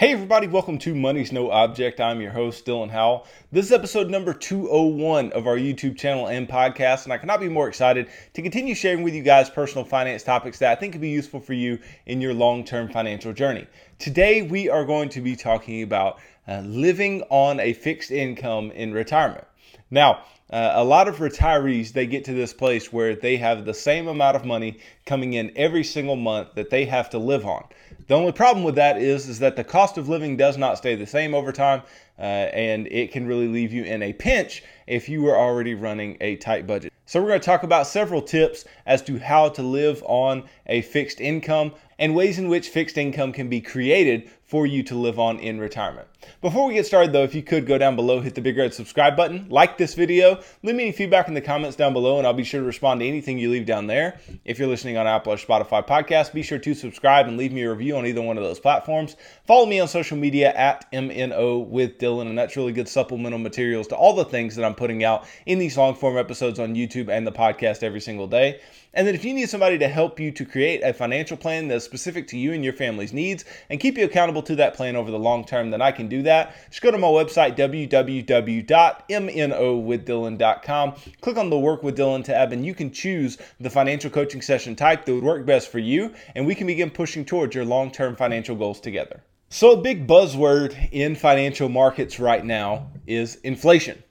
Hey, everybody, welcome to Money's No Object. I'm your host, Dylan Howell. This is episode number 201 of our YouTube channel and podcast, and I cannot be more excited to continue sharing with you guys personal finance topics that I think could be useful for you in your long term financial journey. Today, we are going to be talking about uh, living on a fixed income in retirement. Now, uh, a lot of retirees they get to this place where they have the same amount of money coming in every single month that they have to live on. The only problem with that is is that the cost of living does not stay the same over time, uh, and it can really leave you in a pinch if you were already running a tight budget. So we're going to talk about several tips as to how to live on a fixed income and ways in which fixed income can be created for you to live on in retirement. Before we get started though, if you could go down below, hit the big red subscribe button, like this video, leave me any feedback in the comments down below and I'll be sure to respond to anything you leave down there. If you're listening on Apple or Spotify podcast, be sure to subscribe and leave me a review on either one of those platforms. Follow me on social media at MNO with Dylan and that's really good supplemental materials to all the things that I'm putting out in these long form episodes on YouTube and the podcast every single day. And then if you need somebody to help you to create a financial plan that's specific to you and your family's needs and keep you accountable to that plan over the long term, then I can do that. Just go to my website, www.mnowithdylan.com. Click on the Work with Dylan tab, and you can choose the financial coaching session type that would work best for you, and we can begin pushing towards your long term financial goals together. So, a big buzzword in financial markets right now is inflation.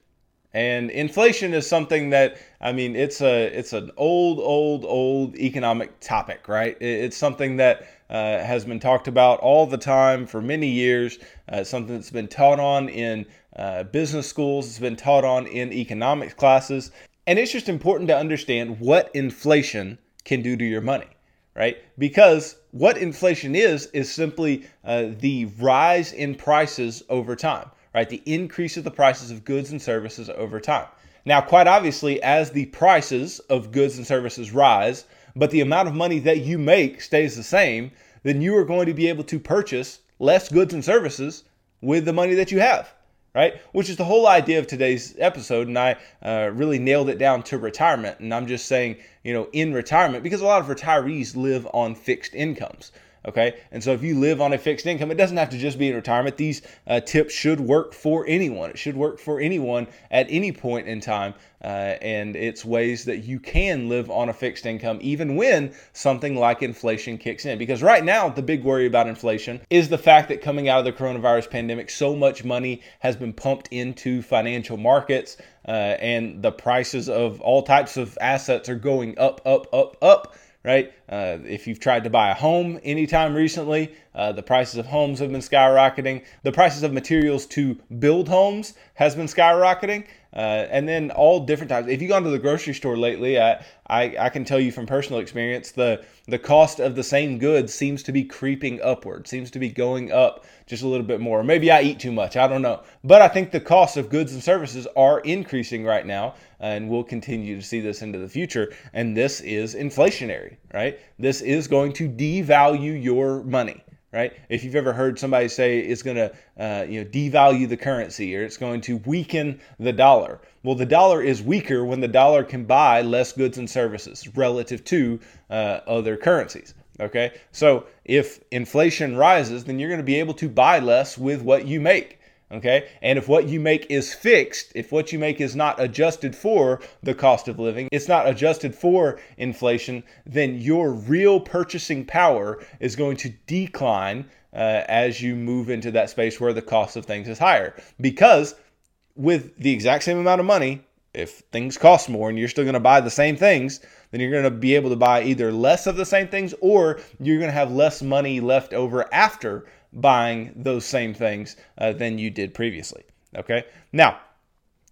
And inflation is something that I mean it's a it's an old old old economic topic, right? It's something that uh, has been talked about all the time for many years. Uh, something that's been taught on in uh, business schools. It's been taught on in economics classes, and it's just important to understand what inflation can do to your money, right? Because what inflation is is simply uh, the rise in prices over time right? The increase of the prices of goods and services over time. Now, quite obviously, as the prices of goods and services rise, but the amount of money that you make stays the same, then you are going to be able to purchase less goods and services with the money that you have, right? Which is the whole idea of today's episode. And I uh, really nailed it down to retirement. And I'm just saying, you know, in retirement, because a lot of retirees live on fixed incomes. Okay. And so if you live on a fixed income, it doesn't have to just be in retirement. These uh, tips should work for anyone. It should work for anyone at any point in time. Uh, and it's ways that you can live on a fixed income even when something like inflation kicks in. Because right now, the big worry about inflation is the fact that coming out of the coronavirus pandemic, so much money has been pumped into financial markets. Uh, and the prices of all types of assets are going up, up, up, up right? Uh, if you've tried to buy a home anytime recently, uh, the prices of homes have been skyrocketing. The prices of materials to build homes has been skyrocketing. Uh, and then all different types. If you've gone to the grocery store lately, I, I, I can tell you from personal experience, the the cost of the same goods seems to be creeping upward, seems to be going up just a little bit more. Maybe I eat too much, I don't know. But I think the cost of goods and services are increasing right now, and we'll continue to see this into the future. And this is inflationary, right? This is going to devalue your money right? If you've ever heard somebody say it's going to, uh, you know, devalue the currency or it's going to weaken the dollar. Well, the dollar is weaker when the dollar can buy less goods and services relative to uh, other currencies. Okay, so if inflation rises, then you're going to be able to buy less with what you make. Okay. And if what you make is fixed, if what you make is not adjusted for the cost of living, it's not adjusted for inflation, then your real purchasing power is going to decline uh, as you move into that space where the cost of things is higher. Because with the exact same amount of money, if things cost more and you're still going to buy the same things, then you're going to be able to buy either less of the same things or you're going to have less money left over after buying those same things uh, than you did previously. Okay. Now,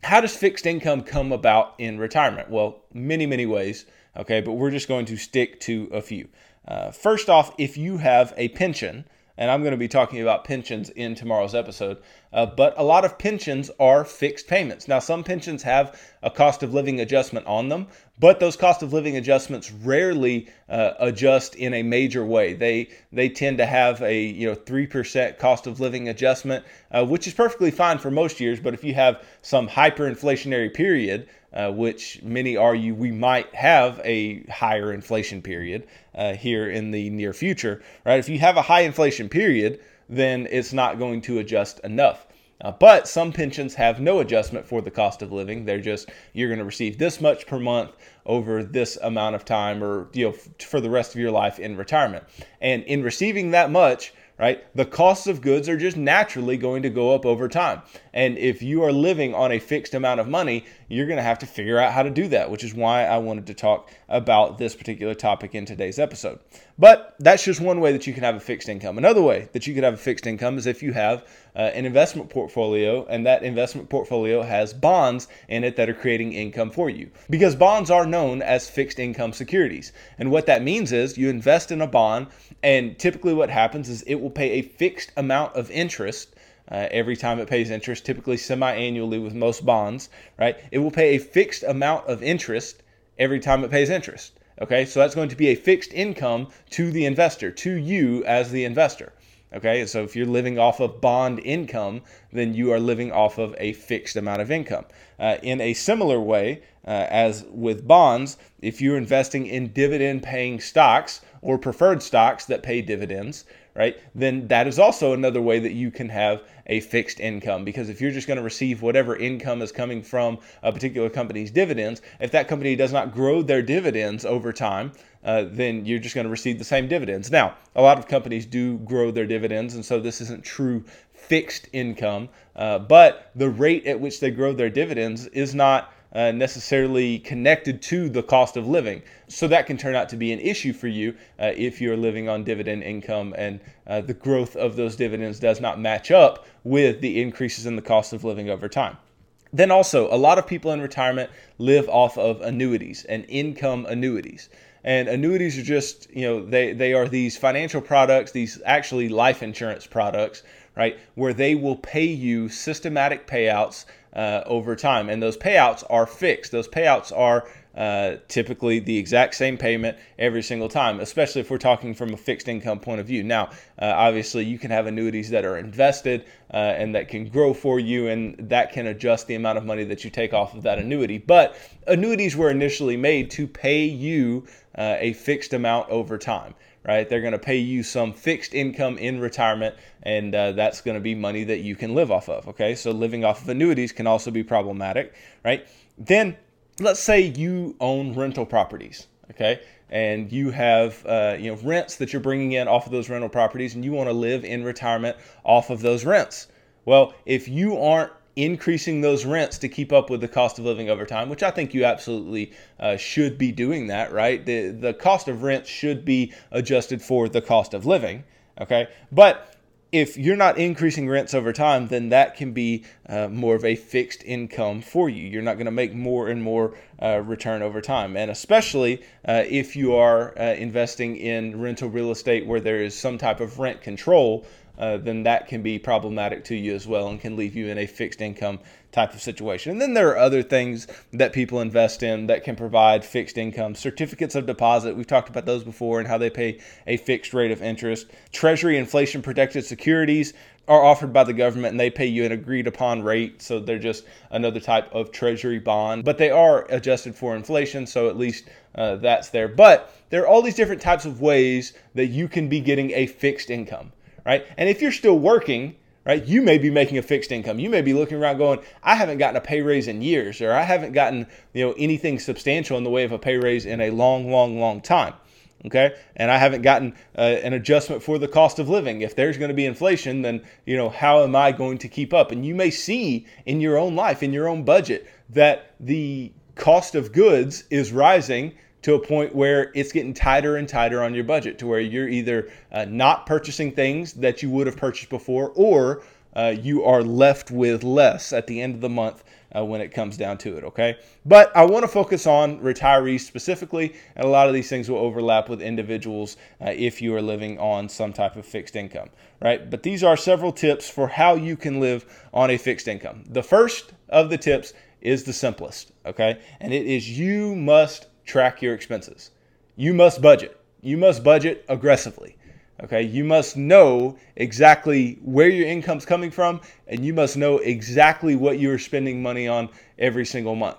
how does fixed income come about in retirement? Well, many, many ways. Okay. But we're just going to stick to a few. Uh, first off, if you have a pension, and I'm going to be talking about pensions in tomorrow's episode. Uh, but a lot of pensions are fixed payments. Now, some pensions have a cost of living adjustment on them, but those cost of living adjustments rarely uh, adjust in a major way. They they tend to have a you know three percent cost of living adjustment, uh, which is perfectly fine for most years. But if you have some hyperinflationary period, uh, which many argue we might have a higher inflation period uh, here in the near future, right? If you have a high inflation period, then it's not going to adjust enough. Uh, but some pensions have no adjustment for the cost of living. They're just you're going to receive this much per month over this amount of time, or you know, f- for the rest of your life in retirement. And in receiving that much, right? The costs of goods are just naturally going to go up over time. And if you are living on a fixed amount of money, you're going to have to figure out how to do that, which is why I wanted to talk about this particular topic in today's episode. But that's just one way that you can have a fixed income. Another way that you could have a fixed income is if you have uh, an investment portfolio and that investment portfolio has bonds in it that are creating income for you. Because bonds are known as fixed income securities. And what that means is you invest in a bond, and typically what happens is it will pay a fixed amount of interest. Uh, every time it pays interest, typically semi annually with most bonds, right? It will pay a fixed amount of interest every time it pays interest. Okay, so that's going to be a fixed income to the investor, to you as the investor. Okay, so if you're living off of bond income, then you are living off of a fixed amount of income. Uh, in a similar way, uh, as with bonds, if you're investing in dividend paying stocks or preferred stocks that pay dividends, right, then that is also another way that you can have a fixed income. Because if you're just going to receive whatever income is coming from a particular company's dividends, if that company does not grow their dividends over time, uh, then you're just going to receive the same dividends. Now, a lot of companies do grow their dividends, and so this isn't true fixed income, uh, but the rate at which they grow their dividends is not uh, necessarily connected to the cost of living. So that can turn out to be an issue for you uh, if you're living on dividend income and uh, the growth of those dividends does not match up with the increases in the cost of living over time. Then also, a lot of people in retirement live off of annuities and income annuities. And annuities are just, you know, they, they are these financial products, these actually life insurance products, right, where they will pay you systematic payouts uh, over time. And those payouts are fixed. Those payouts are uh, typically the exact same payment every single time, especially if we're talking from a fixed income point of view. Now, uh, obviously, you can have annuities that are invested uh, and that can grow for you, and that can adjust the amount of money that you take off of that annuity. But annuities were initially made to pay you uh, a fixed amount over time right? They're going to pay you some fixed income in retirement, and uh, that's going to be money that you can live off of, okay? So living off of annuities can also be problematic, right? Then let's say you own rental properties, okay? And you have uh, you know rents that you're bringing in off of those rental properties, and you want to live in retirement off of those rents. Well, if you aren't increasing those rents to keep up with the cost of living over time, which I think you absolutely uh, should be doing that, right? The the cost of rent should be adjusted for the cost of living, okay? But if you're not increasing rents over time, then that can be uh, more of a fixed income for you. You're not going to make more and more uh, return over time. And especially uh, if you are uh, investing in rental real estate where there is some type of rent control, uh, then that can be problematic to you as well and can leave you in a fixed income type of situation. And then there are other things that people invest in that can provide fixed income. Certificates of deposit, we've talked about those before and how they pay a fixed rate of interest. Treasury inflation protected securities are offered by the government and they pay you an agreed upon rate. So they're just another type of treasury bond, but they are adjusted for inflation. So at least uh, that's there. But there are all these different types of ways that you can be getting a fixed income right? And if you're still working, right, you may be making a fixed income. You may be looking around going, I haven't gotten a pay raise in years, or I haven't gotten, you know, anything substantial in the way of a pay raise in a long, long, long time. Okay, and I haven't gotten uh, an adjustment for the cost of living. If there's going to be inflation, then you know how am I going to keep up? And you may see in your own life, in your own budget, that the cost of goods is rising to a point where it's getting tighter and tighter on your budget to where you're either uh, not purchasing things that you would have purchased before or uh, you are left with less at the end of the month uh, when it comes down to it, okay? But I want to focus on retirees specifically, and a lot of these things will overlap with individuals uh, if you are living on some type of fixed income, right? But these are several tips for how you can live on a fixed income. The first of the tips is the simplest, okay? And it is you must track your expenses. You must budget. You must budget aggressively. Okay, you must know exactly where your income's coming from, and you must know exactly what you're spending money on every single month.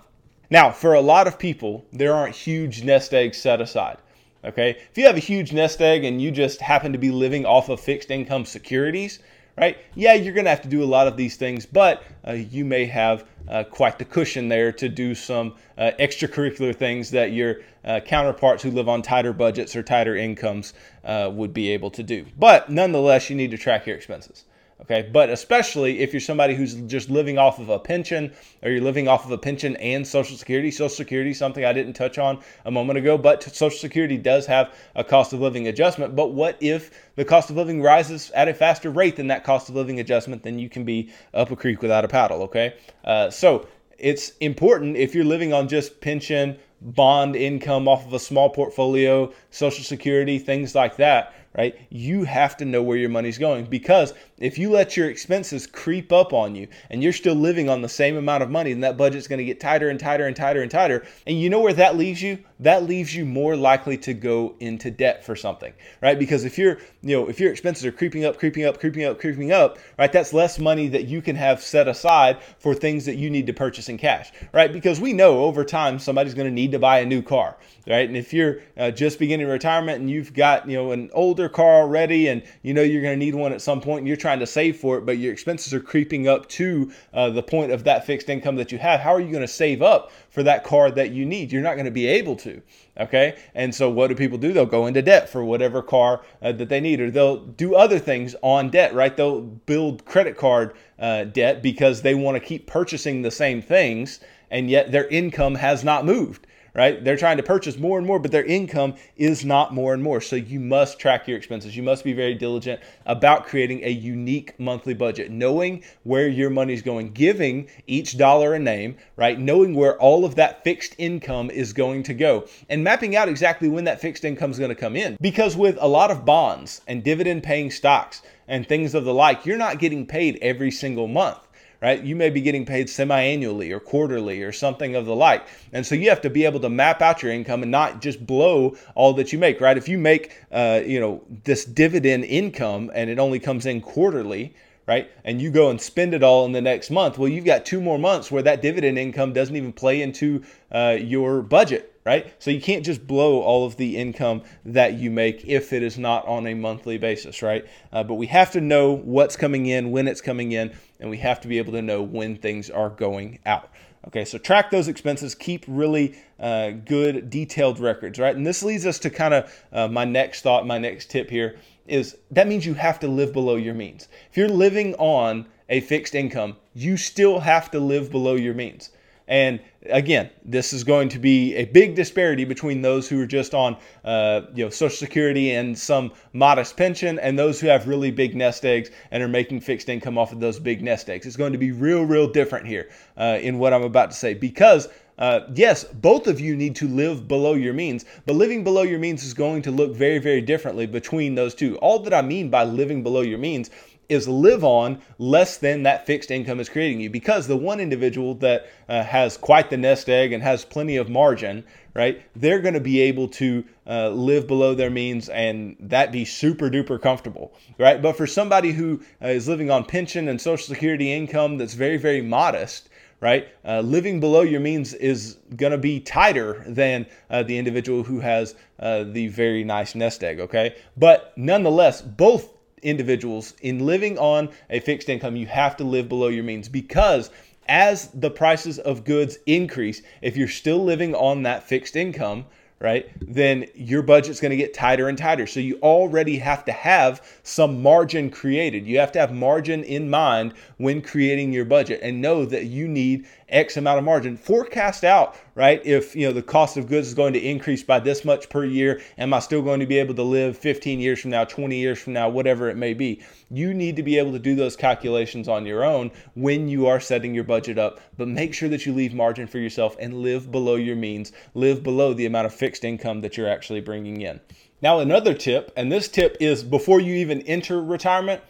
Now, for a lot of people, there aren't huge nest eggs set aside. Okay. If you have a huge nest egg and you just happen to be living off of fixed income securities, right? Yeah, you're going to have to do a lot of these things, but uh, you may have uh, quite the cushion there to do some uh, extracurricular things that your uh, counterparts who live on tighter budgets or tighter incomes uh, would be able to do. But nonetheless, you need to track your expenses. Okay, but especially if you're somebody who's just living off of a pension or you're living off of a pension and Social Security. Social Security, something I didn't touch on a moment ago, but Social Security does have a cost of living adjustment. But what if the cost of living rises at a faster rate than that cost of living adjustment? Then you can be up a creek without a paddle. Okay, uh, so it's important if you're living on just pension, bond income off of a small portfolio, Social Security, things like that right? You have to know where your money's going because if you let your expenses creep up on you and you're still living on the same amount of money, then that budget's going to get tighter and tighter and tighter and tighter. And you know where that leaves you? That leaves you more likely to go into debt for something, right? Because if you're, you know, if your expenses are creeping up, creeping up, creeping up, creeping up, right? That's less money that you can have set aside for things that you need to purchase in cash, right? Because we know over time somebody's going to need to buy a new car, right? And if you're uh, just beginning retirement and you've got, you know, an older car already and you know you're going to need one at some point and you're trying to save for it, but your expenses are creeping up to uh, the point of that fixed income that you have, how are you going to save up for that car that you need? You're not going to be able to. Okay. And so what do people do? They'll go into debt for whatever car uh, that they need, or they'll do other things on debt, right? They'll build credit card uh, debt because they want to keep purchasing the same things and yet their income has not moved right? They're trying to purchase more and more, but their income is not more and more. So you must track your expenses. You must be very diligent about creating a unique monthly budget, knowing where your money is going, giving each dollar a name, right? Knowing where all of that fixed income is going to go and mapping out exactly when that fixed income is going to come in. Because with a lot of bonds and dividend paying stocks and things of the like, you're not getting paid every single month right? You may be getting paid semi annually or quarterly or something of the like. And so you have to be able to map out your income and not just blow all that you make, right? If you make, uh, you know, this dividend income and it only comes in quarterly, right? And you go and spend it all in the next month. Well, you've got two more months where that dividend income doesn't even play into uh, your budget, right? So you can't just blow all of the income that you make if it is not on a monthly basis, right? Uh, but we have to know what's coming in, when it's coming in, and we have to be able to know when things are going out. Okay, so track those expenses, keep really uh, good detailed records, right? And this leads us to kind of uh, my next thought, my next tip here is that means you have to live below your means. If you're living on a fixed income, you still have to live below your means. And again, this is going to be a big disparity between those who are just on, uh, you know, Social Security and some modest pension, and those who have really big nest eggs and are making fixed income off of those big nest eggs. It's going to be real, real different here uh, in what I'm about to say because. Uh, yes, both of you need to live below your means, but living below your means is going to look very, very differently between those two. All that I mean by living below your means is live on less than that fixed income is creating you because the one individual that uh, has quite the nest egg and has plenty of margin right they're going to be able to uh, live below their means and that be super duper comfortable right but for somebody who uh, is living on pension and social security income that's very very modest right? Uh, living below your means is going to be tighter than uh, the individual who has uh, the very nice nest egg, okay? But nonetheless, both individuals in living on a fixed income, you have to live below your means because as the prices of goods increase, if you're still living on that fixed income, right, then your budget's going to get tighter and tighter. So you already have to have some margin created. You have to have margin in mind when creating your budget and know that you need X amount of margin. Forecast out, right? If you know the cost of goods is going to increase by this much per year, am I still going to be able to live 15 years from now, 20 years from now, whatever it may be? You need to be able to do those calculations on your own when you are setting your budget up, but make sure that you leave margin for yourself and live below your means, live below the amount of fixed income that you're actually bringing in. Now, another tip, and this tip is before you even enter retirement,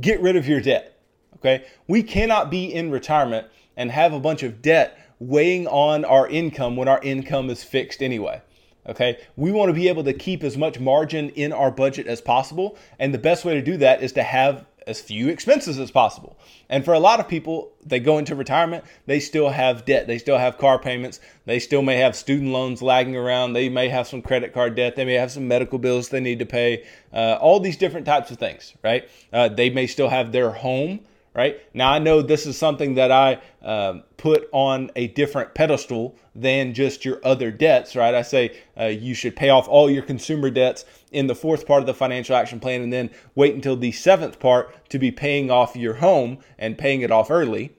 get rid of your debt. Okay? We cannot be in retirement and have a bunch of debt weighing on our income when our income is fixed anyway. Okay, we want to be able to keep as much margin in our budget as possible, and the best way to do that is to have as few expenses as possible. And for a lot of people, they go into retirement, they still have debt, they still have car payments, they still may have student loans lagging around, they may have some credit card debt, they may have some medical bills they need to pay, uh, all these different types of things, right? Uh, they may still have their home right? Now, I know this is something that I uh, put on a different pedestal than just your other debts, right? I say uh, you should pay off all your consumer debts in the fourth part of the financial action plan and then wait until the seventh part to be paying off your home and paying it off early.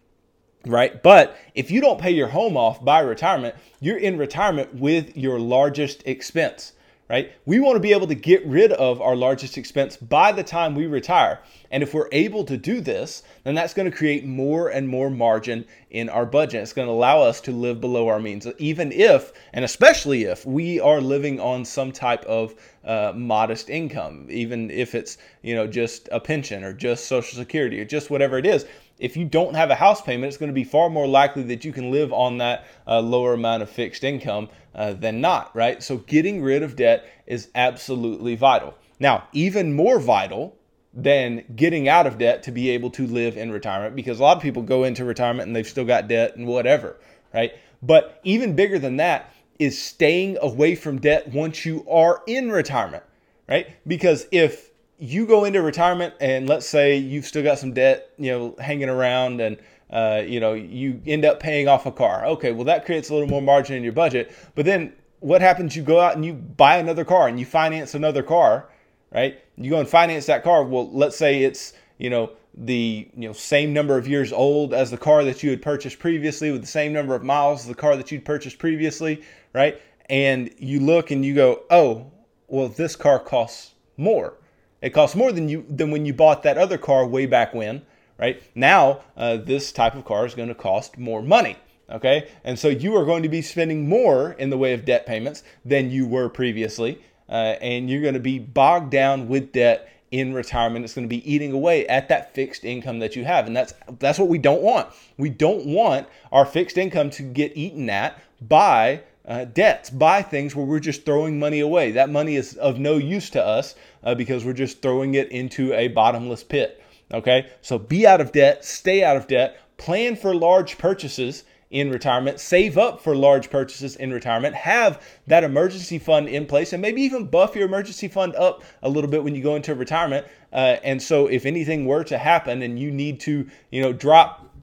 Right. But if you don't pay your home off by retirement, you're in retirement with your largest expense right? We want to be able to get rid of our largest expense by the time we retire. And if we're able to do this, then that's going to create more and more margin in our budget. It's going to allow us to live below our means, even if, and especially if, we are living on some type of uh, modest income, even if it's, you know, just a pension or just Social Security or just whatever it is if you don't have a house payment, it's going to be far more likely that you can live on that uh, lower amount of fixed income uh, than not, right? So getting rid of debt is absolutely vital. Now, even more vital than getting out of debt to be able to live in retirement because a lot of people go into retirement and they've still got debt and whatever, right? But even bigger than that is staying away from debt once you are in retirement, right? Because if you go into retirement and let's say you've still got some debt, you know, hanging around and uh, you know, you end up paying off a car. Okay, well that creates a little more margin in your budget. But then what happens? You go out and you buy another car and you finance another car, right? You go and finance that car. Well, let's say it's you know the you know same number of years old as the car that you had purchased previously with the same number of miles as the car that you'd purchased previously, right? And you look and you go, oh, well this car costs more it costs more than you than when you bought that other car way back when, right? Now, uh, this type of car is going to cost more money. Okay, and so you are going to be spending more in the way of debt payments than you were previously, uh, and you're going to be bogged down with debt in retirement. It's going to be eating away at that fixed income that you have, and that's that's what we don't want. We don't want our fixed income to get eaten at by uh, debts, buy things where we're just throwing money away. That money is of no use to us uh, because we're just throwing it into a bottomless pit. Okay, so be out of debt, stay out of debt, plan for large purchases in retirement, save up for large purchases in retirement, have that emergency fund in place, and maybe even buff your emergency fund up a little bit when you go into retirement. Uh, and so, if anything were to happen and you need to, you know, drop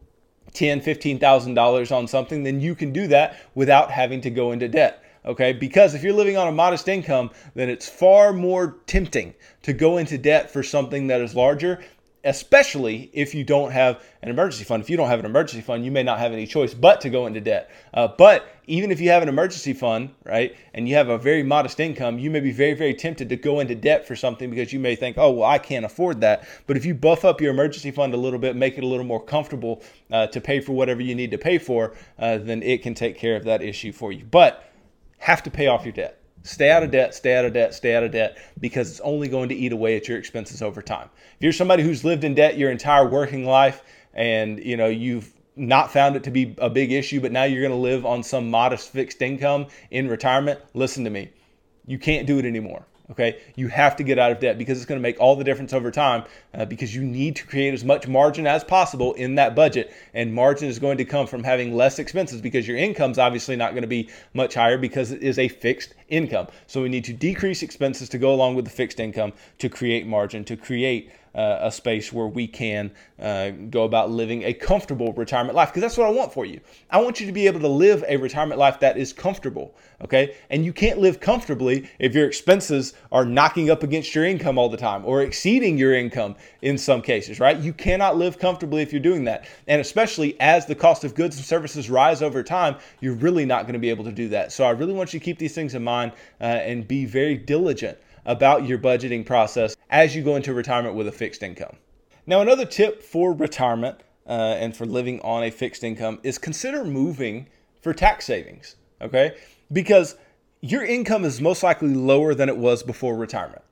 ten, fifteen thousand dollars on something, then you can do that without having to go into debt. Okay, because if you're living on a modest income, then it's far more tempting to go into debt for something that is larger especially if you don't have an emergency fund. If you don't have an emergency fund, you may not have any choice but to go into debt. Uh, but even if you have an emergency fund, right, and you have a very modest income, you may be very, very tempted to go into debt for something because you may think, oh, well, I can't afford that. But if you buff up your emergency fund a little bit, make it a little more comfortable uh, to pay for whatever you need to pay for, uh, then it can take care of that issue for you. But have to pay off your debt. Stay out of debt, stay out of debt, stay out of debt because it's only going to eat away at your expenses over time. If you're somebody who's lived in debt your entire working life and you know you've not found it to be a big issue, but now you're going to live on some modest fixed income in retirement, listen to me. You can't do it anymore. Okay, you have to get out of debt because it's going to make all the difference over time. Uh, because you need to create as much margin as possible in that budget, and margin is going to come from having less expenses because your income is obviously not going to be much higher because it is a fixed income. So we need to decrease expenses to go along with the fixed income to create margin to create uh, a space where we can uh, go about living a comfortable retirement life because that's what I want for you. I want you to be able to live a retirement life that is comfortable, okay? And you can't live comfortably if your expenses are knocking up against your income all the time or exceeding your income in some cases, right? You cannot live comfortably if you're doing that. And especially as the cost of goods and services rise over time, you're really not going to be able to do that. So I really want you to keep these things in mind uh, and be very diligent about your budgeting process as you go into retirement with a fixed income. Now, another tip for retirement uh, and for living on a fixed income is consider moving for tax savings, okay? Because your income is most likely lower than it was before retirement.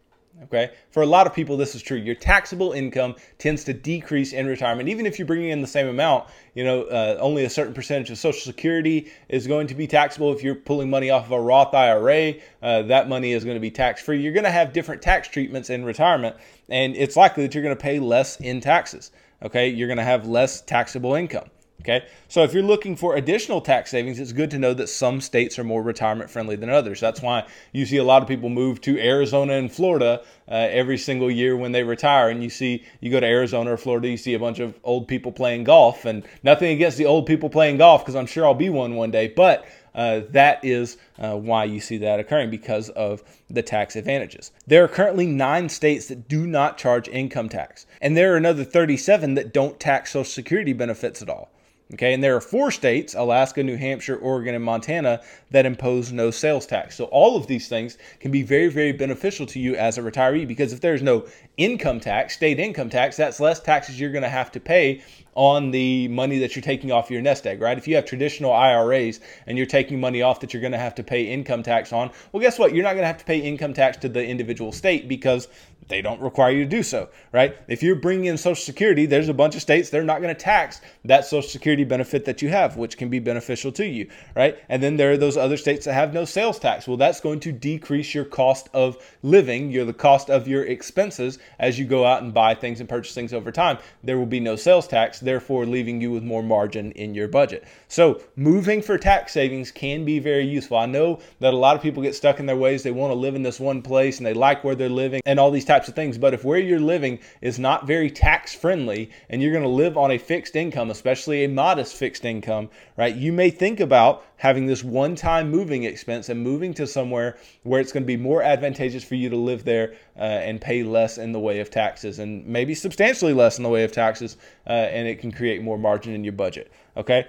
Okay. For a lot of people, this is true. Your taxable income tends to decrease in retirement. Even if you're bringing in the same amount, you know, uh, only a certain percentage of Social Security is going to be taxable. If you're pulling money off of a Roth IRA, uh, that money is going to be tax free. You're going to have different tax treatments in retirement, and it's likely that you're going to pay less in taxes. Okay. You're going to have less taxable income. Okay, so if you're looking for additional tax savings, it's good to know that some states are more retirement friendly than others. That's why you see a lot of people move to Arizona and Florida uh, every single year when they retire. And you see, you go to Arizona or Florida, you see a bunch of old people playing golf. And nothing against the old people playing golf, because I'm sure I'll be one one day. But uh, that is uh, why you see that occurring because of the tax advantages. There are currently nine states that do not charge income tax, and there are another 37 that don't tax Social Security benefits at all. Okay, and there are four states Alaska, New Hampshire, Oregon, and Montana that impose no sales tax. So, all of these things can be very, very beneficial to you as a retiree because if there's no income tax, state income tax, that's less taxes you're going to have to pay on the money that you're taking off your nest egg, right? If you have traditional IRAs and you're taking money off that you're going to have to pay income tax on, well, guess what? You're not going to have to pay income tax to the individual state because they don't require you to do so, right? If you're bringing in Social Security, there's a bunch of states they're not going to tax that Social Security benefit that you have, which can be beneficial to you, right? And then there are those other states that have no sales tax. Well, that's going to decrease your cost of living, your the cost of your expenses as you go out and buy things and purchase things over time. There will be no sales tax therefore leaving you with more margin in your budget. So, moving for tax savings can be very useful. I know that a lot of people get stuck in their ways. They want to live in this one place and they like where they're living and all these types of things. But if where you're living is not very tax friendly and you're going to live on a fixed income, especially a modest fixed income, right, you may think about having this one time moving expense and moving to somewhere where it's going to be more advantageous for you to live there uh, and pay less in the way of taxes and maybe substantially less in the way of taxes. Uh, and it can create more margin in your budget. Okay.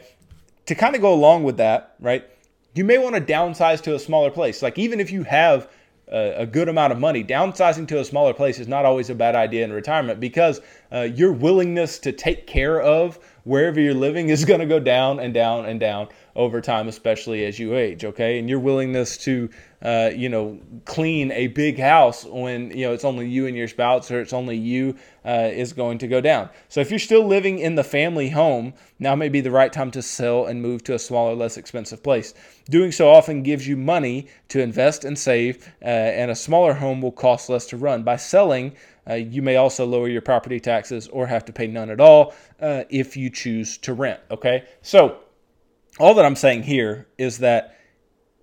To kind of go along with that, right, you may want to downsize to a smaller place. Like, even if you have a, good amount of money, downsizing to a smaller place is not always a bad idea in retirement because uh, your willingness to take care of wherever you're living is going to go down and down and down over time, especially as you age. Okay, and your willingness to, uh, you know, clean a big house when you know it's only you and your spouse or it's only you uh, is going to go down. So if you're still living in the family home, now may be the right time to sell and move to a smaller, less expensive place. Doing so often gives you money to invest and save, uh, and a smaller home will cost less to run. By selling, uh, you may also lower your property taxes or have to pay none at all uh, if you choose to rent. Okay, so all that I'm saying here is that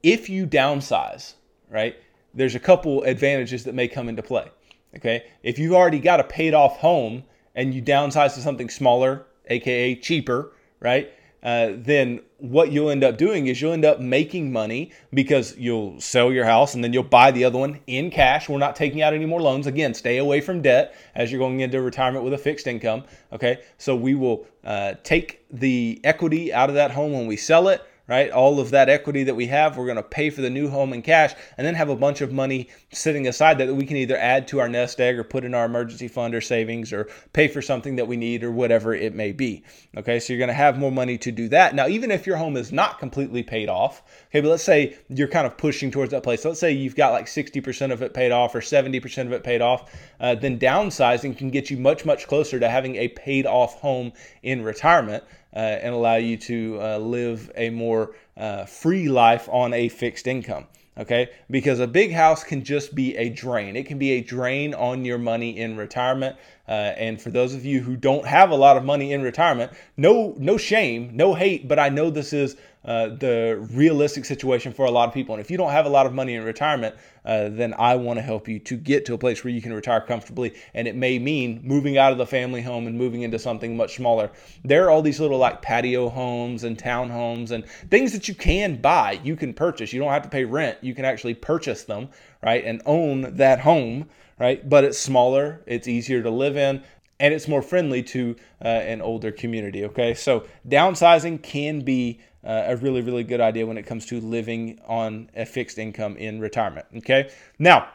if you downsize, right, there's a couple advantages that may come into play. Okay, if you've already got a paid off home and you downsize to something smaller, aka cheaper, right? Uh, then what you'll end up doing is you'll end up making money because you'll sell your house and then you'll buy the other one in cash. We're not taking out any more loans. Again, stay away from debt as you're going into retirement with a fixed income. Okay, so we will uh, take the equity out of that home when we sell it right? All of that equity that we have, we're going to pay for the new home in cash and then have a bunch of money sitting aside that we can either add to our nest egg or put in our emergency fund or savings or pay for something that we need or whatever it may be. Okay, so you're going to have more money to do that. Now, even if your home is not completely paid off, okay, but let's say you're kind of pushing towards that place. Let's say you've got like 60% of it paid off or 70% of it paid off, uh, then downsizing can get you much, much closer to having a paid off home in retirement uh, and allow you to uh, live a more uh, free life on a fixed income. Okay, because a big house can just be a drain. It can be a drain on your money in retirement. Uh, and for those of you who don't have a lot of money in retirement, no, no shame, no hate, but I know this is uh, the realistic situation for a lot of people. And if you don't have a lot of money in retirement, uh, then I want to help you to get to a place where you can retire comfortably. And it may mean moving out of the family home and moving into something much smaller. There are all these little like patio homes and townhomes and things that you can buy, you can purchase. You don't have to pay rent. You can actually purchase them, right? And own that home, right? But it's smaller, it's easier to live in and it's more friendly to uh, an older community. Okay, so downsizing can be uh, a really, really good idea when it comes to living on a fixed income in retirement. Okay, now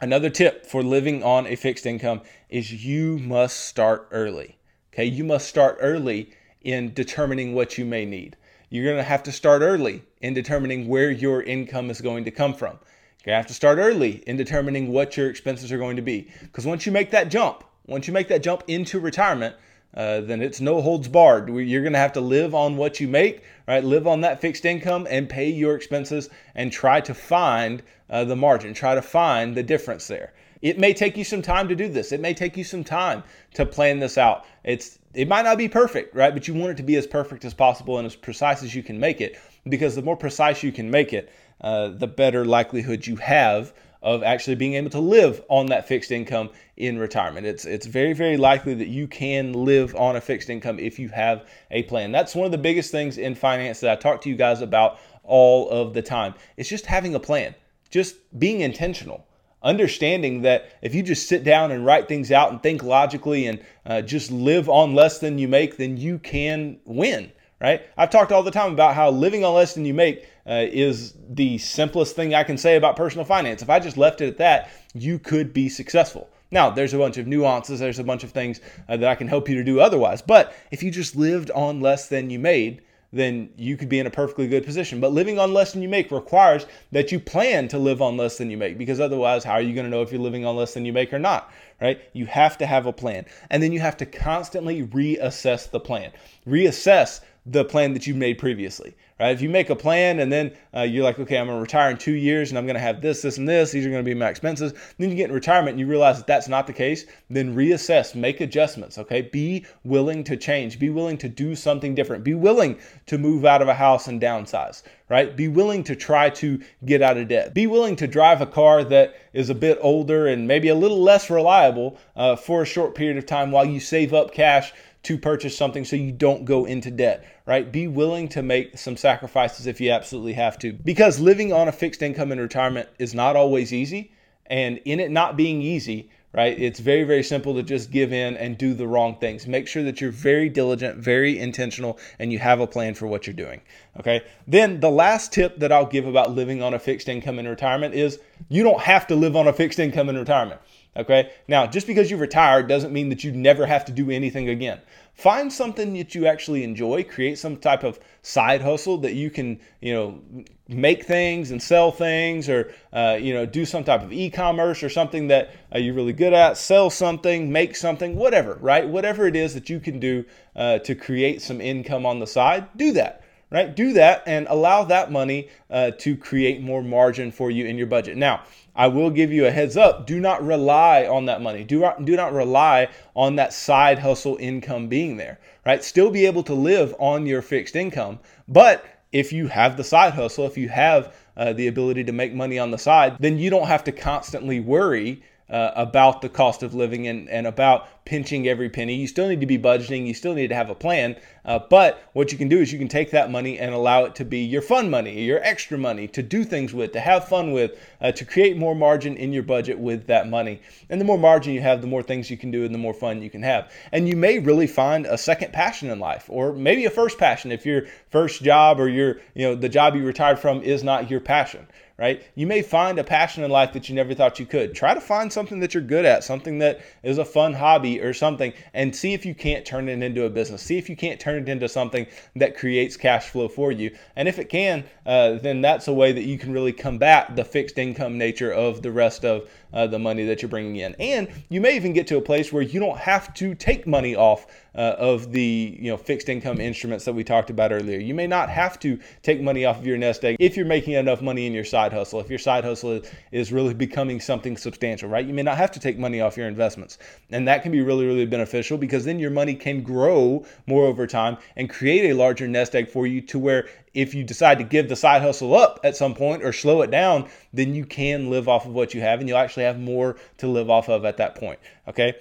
another tip for living on a fixed income is you must start early. Okay, you must start early in determining what you may need. You're going to have to start early in determining where your income is going to come from. You're going to have to start early in determining what your expenses are going to be. Because once you make that jump, once you make that jump into retirement, uh, then it's no holds barred. You're going to have to live on what you make, right? Live on that fixed income and pay your expenses and try to find uh, the margin, try to find the difference there. It may take you some time to do this. It may take you some time to plan this out. It's it might not be perfect, right? But you want it to be as perfect as possible and as precise as you can make it, because the more precise you can make it, uh, the better likelihood you have of actually being able to live on that fixed income in retirement. It's it's very very likely that you can live on a fixed income if you have a plan. That's one of the biggest things in finance that I talk to you guys about all of the time. It's just having a plan. Just being intentional. Understanding that if you just sit down and write things out and think logically and uh, just live on less than you make, then you can win right? I've talked all the time about how living on less than you make uh, is the simplest thing I can say about personal finance. If I just left it at that, you could be successful. Now, there's a bunch of nuances, there's a bunch of things uh, that I can help you to do otherwise. But if you just lived on less than you made, then you could be in a perfectly good position. But living on less than you make requires that you plan to live on less than you make because otherwise, how are you going to know if you're living on less than you make or not? Right? You have to have a plan. And then you have to constantly reassess the plan. Reassess the plan that you've made previously, right? If you make a plan and then uh, you're like, okay, I'm to retire in two years and I'm to have this, this, and this, these are to be my expenses. Then you get in retirement and you realize that that's not the case, then reassess, make adjustments, okay? Be willing to change, be willing to do something different, be willing to move out of a house and downsize, right? Be willing to try to get out of debt. Be willing to drive a car that is a bit older and maybe a little less reliable uh, for a short period of time while you save up cash to purchase something so you don't go into debt, right? Be willing to make some sacrifices if you absolutely have to. Because living on a fixed income in retirement is not always easy. And in it not being easy, right, it's very, very simple to just give in and do the wrong things. Make sure that you're very diligent, very intentional, and you have a plan for what you're doing. Okay. Then the last tip that I'll give about living on a fixed income in retirement is you don't have to live on a fixed income in retirement. Okay. Now, just because you retire doesn't mean that you never have to do anything again. Find something that you actually enjoy. Create some type of side hustle that you can, you know, make things and sell things, or uh, you know, do some type of e-commerce or something that uh, you're really good at. Sell something, make something, whatever. Right. Whatever it is that you can do uh, to create some income on the side, do that right? Do that and allow that money uh, to create more margin for you in your budget. Now, I will give you a heads up. Do not rely on that money. Do not, do not rely on that side hustle income being there, right? Still be able to live on your fixed income. But if you have the side hustle, if you have uh, the ability to make money on the side, then you don't have to constantly worry uh, about the cost of living and, and about pinching every penny. You still need to be budgeting. You still need to have a plan. Uh, but what you can do is you can take that money and allow it to be your fun money, your extra money to do things with, to have fun with, uh, to create more margin in your budget with that money. And the more margin you have, the more things you can do and the more fun you can have. And you may really find a second passion in life, or maybe a first passion if your first job or your, you know, the job you retired from is not your passion right? You may find a passion in life that you never thought you could. Try to find something that you're good at, something that is a fun hobby or something, and see if you can't turn it into a business. See if you can't turn it into something that creates cash flow for you. And if it can, uh, then that's a way that you can really combat the fixed income nature of the rest of uh, the money that you're bringing in. And you may even get to a place where you don't have to take money off uh, of the you know fixed income instruments that we talked about earlier. You may not have to take money off of your nest egg if you're making enough money in your side hustle. If your side hustle is, is really becoming something substantial, right? You may not have to take money off your investments, and that can be really really beneficial because then your money can grow more over time and create a larger nest egg for you to where if you decide to give the side hustle up at some point or slow it down, then you can live off of what you have and you'll actually have more to live off of at that point. Okay.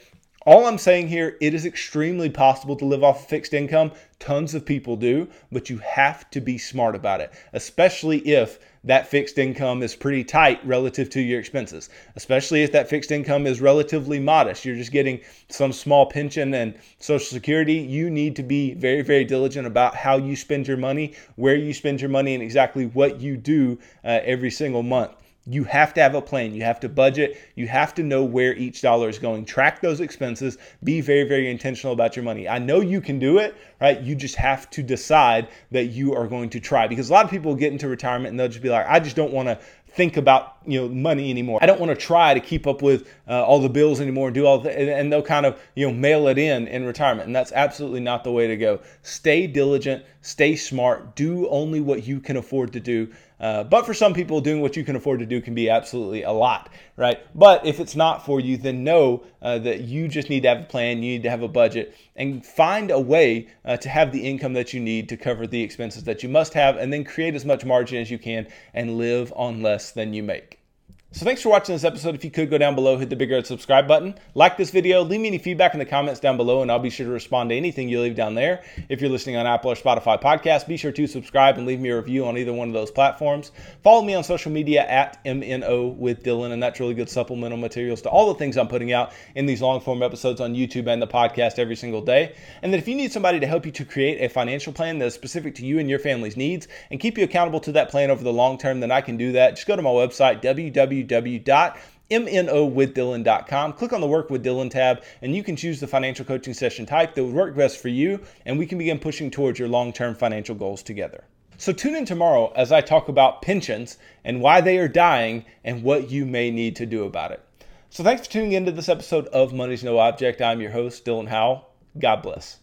All I'm saying here, it is extremely possible to live off of fixed income. Tons of people do, but you have to be smart about it, especially if that fixed income is pretty tight relative to your expenses, especially if that fixed income is relatively modest. You're just getting some small pension and Social Security. You need to be very, very diligent about how you spend your money, where you spend your money, and exactly what you do uh, every single month. You have to have a plan. You have to budget. You have to know where each dollar is going. Track those expenses. Be very, very intentional about your money. I know you can do it, right? You just have to decide that you are going to try because a lot of people get into retirement and they'll just be like, I just don't want to think about you know money anymore. I don't want to try to keep up with uh, all the bills anymore and do all the, and they'll kind of you know mail it in in retirement, and that's absolutely not the way to go. Stay diligent, stay smart, do only what you can afford to do. Uh, but for some people, doing what you can afford to do can be absolutely a lot, right? But if it's not for you, then know uh, that you just need to have a plan, you need to have a budget, and find a way uh, to have the income that you need to cover the expenses that you must have, and then create as much margin as you can and live on less than you make. So thanks for watching this episode. If you could go down below, hit the big red subscribe button, like this video, leave me any feedback in the comments down below, and I'll be sure to respond to anything you leave down there. If you're listening on Apple or Spotify podcast, be sure to subscribe and leave me a review on either one of those platforms. Follow me on social media at MNO with Dylan, and that's really good supplemental materials to all the things I'm putting out in these long form episodes on YouTube and the podcast every single day. And then if you need somebody to help you to create a financial plan that is specific to you and your family's needs and keep you accountable to that plan over the long term, then I can do that. Just go to my website, www www.mnowithdylan.com. Click on the Work with Dylan tab, and you can choose the financial coaching session type that would work best for you, and we can begin pushing towards your long term financial goals together. So, tune in tomorrow as I talk about pensions and why they are dying and what you may need to do about it. So, thanks for tuning in to this episode of Money's No Object. I'm your host, Dylan Howell. God bless.